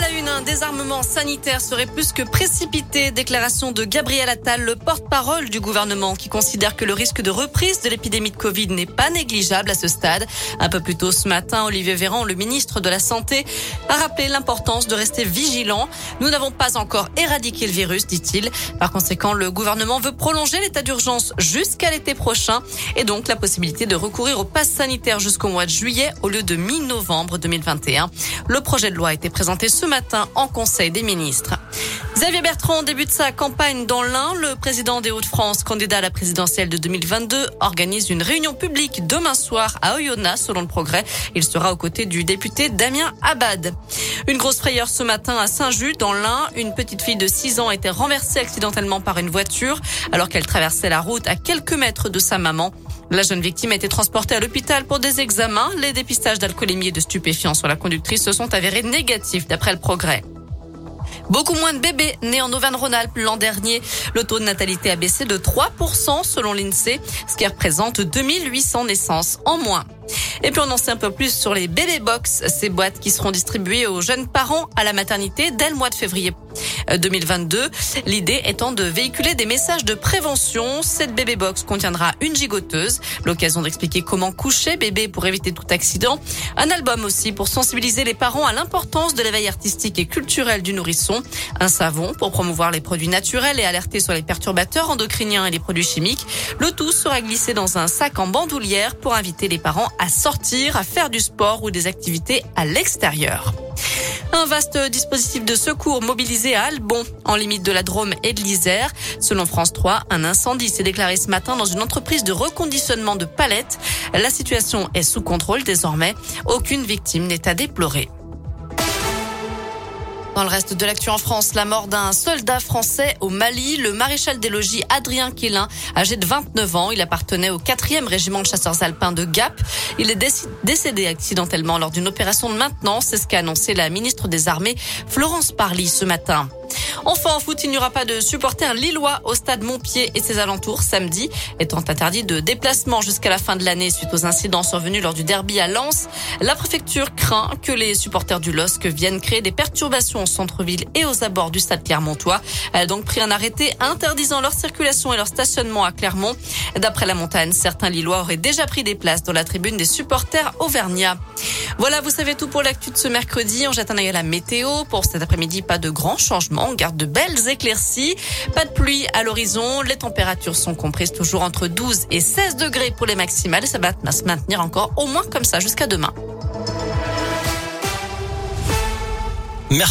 La un désarmement sanitaire serait plus que précipité. Déclaration de Gabriel Attal, le porte-parole du gouvernement, qui considère que le risque de reprise de l'épidémie de Covid n'est pas négligeable à ce stade. Un peu plus tôt ce matin, Olivier Véran, le ministre de la Santé, a rappelé l'importance de rester vigilant. Nous n'avons pas encore éradiqué le virus, dit-il. Par conséquent, le gouvernement veut prolonger l'état d'urgence jusqu'à l'été prochain et donc la possibilité de recourir au pass sanitaire jusqu'au mois de juillet au lieu de mi-novembre 2021. Le projet de loi a été présenté ce matin en Conseil des ministres. Xavier Bertrand débute sa campagne dans l'Ain. Le président des Hauts-de-France, candidat à la présidentielle de 2022, organise une réunion publique demain soir à Oyonnax, selon le progrès. Il sera aux côtés du député Damien Abad. Une grosse frayeur ce matin à Saint-Just, dans l'Ain. Une petite fille de 6 ans a été renversée accidentellement par une voiture alors qu'elle traversait la route à quelques mètres de sa maman. La jeune victime a été transportée à l'hôpital pour des examens. Les dépistages d'alcoolémie et de stupéfiants sur la conductrice se sont avérés négatifs d'après le progrès. Beaucoup moins de bébés nés en Auvergne-Rhône-Alpes l'an dernier. Le taux de natalité a baissé de 3% selon l'INSEE, ce qui représente 2800 naissances en moins. Et puis on en sait un peu plus sur les bébé box, ces boîtes qui seront distribuées aux jeunes parents à la maternité dès le mois de février 2022. L'idée étant de véhiculer des messages de prévention. Cette bébé box contiendra une gigoteuse, l'occasion d'expliquer comment coucher bébé pour éviter tout accident. Un album aussi pour sensibiliser les parents à l'importance de l'éveil artistique et culturel du nourrisson. Un savon pour promouvoir les produits naturels et alerter sur les perturbateurs endocriniens et les produits chimiques. Le tout sera glissé dans un sac en bandoulière pour inviter les parents à sortir, à faire du sport ou des activités à l'extérieur. Un vaste dispositif de secours mobilisé à Albon, en limite de la Drôme et de l'Isère. Selon France 3, un incendie s'est déclaré ce matin dans une entreprise de reconditionnement de palettes. La situation est sous contrôle désormais. Aucune victime n'est à déplorer. Dans le reste de l'actu en France, la mort d'un soldat français au Mali, le maréchal des logis Adrien Quélin, âgé de 29 ans. Il appartenait au 4e régiment de chasseurs alpins de Gap. Il est décédé accidentellement lors d'une opération de maintenance. C'est ce qu'a annoncé la ministre des Armées, Florence Parly, ce matin. Enfin, en foot, il n'y aura pas de supporters lillois au stade Montpied et ses alentours samedi, étant interdit de déplacement jusqu'à la fin de l'année suite aux incidents survenus lors du derby à Lens. La préfecture craint que les supporters du LOSC viennent créer des perturbations au centre-ville et aux abords du stade Clermontois. Elle a donc pris un arrêté interdisant leur circulation et leur stationnement à Clermont. D'après la montagne, certains Lillois auraient déjà pris des places dans la tribune des supporters auvergnats. Voilà, vous savez tout pour l'actu de ce mercredi. On jette un œil à la météo. Pour cet après-midi, pas de grands changements. De belles éclaircies. Pas de pluie à l'horizon. Les températures sont comprises toujours entre 12 et 16 degrés pour les maximales. Ça va se maintenir encore au moins comme ça jusqu'à demain.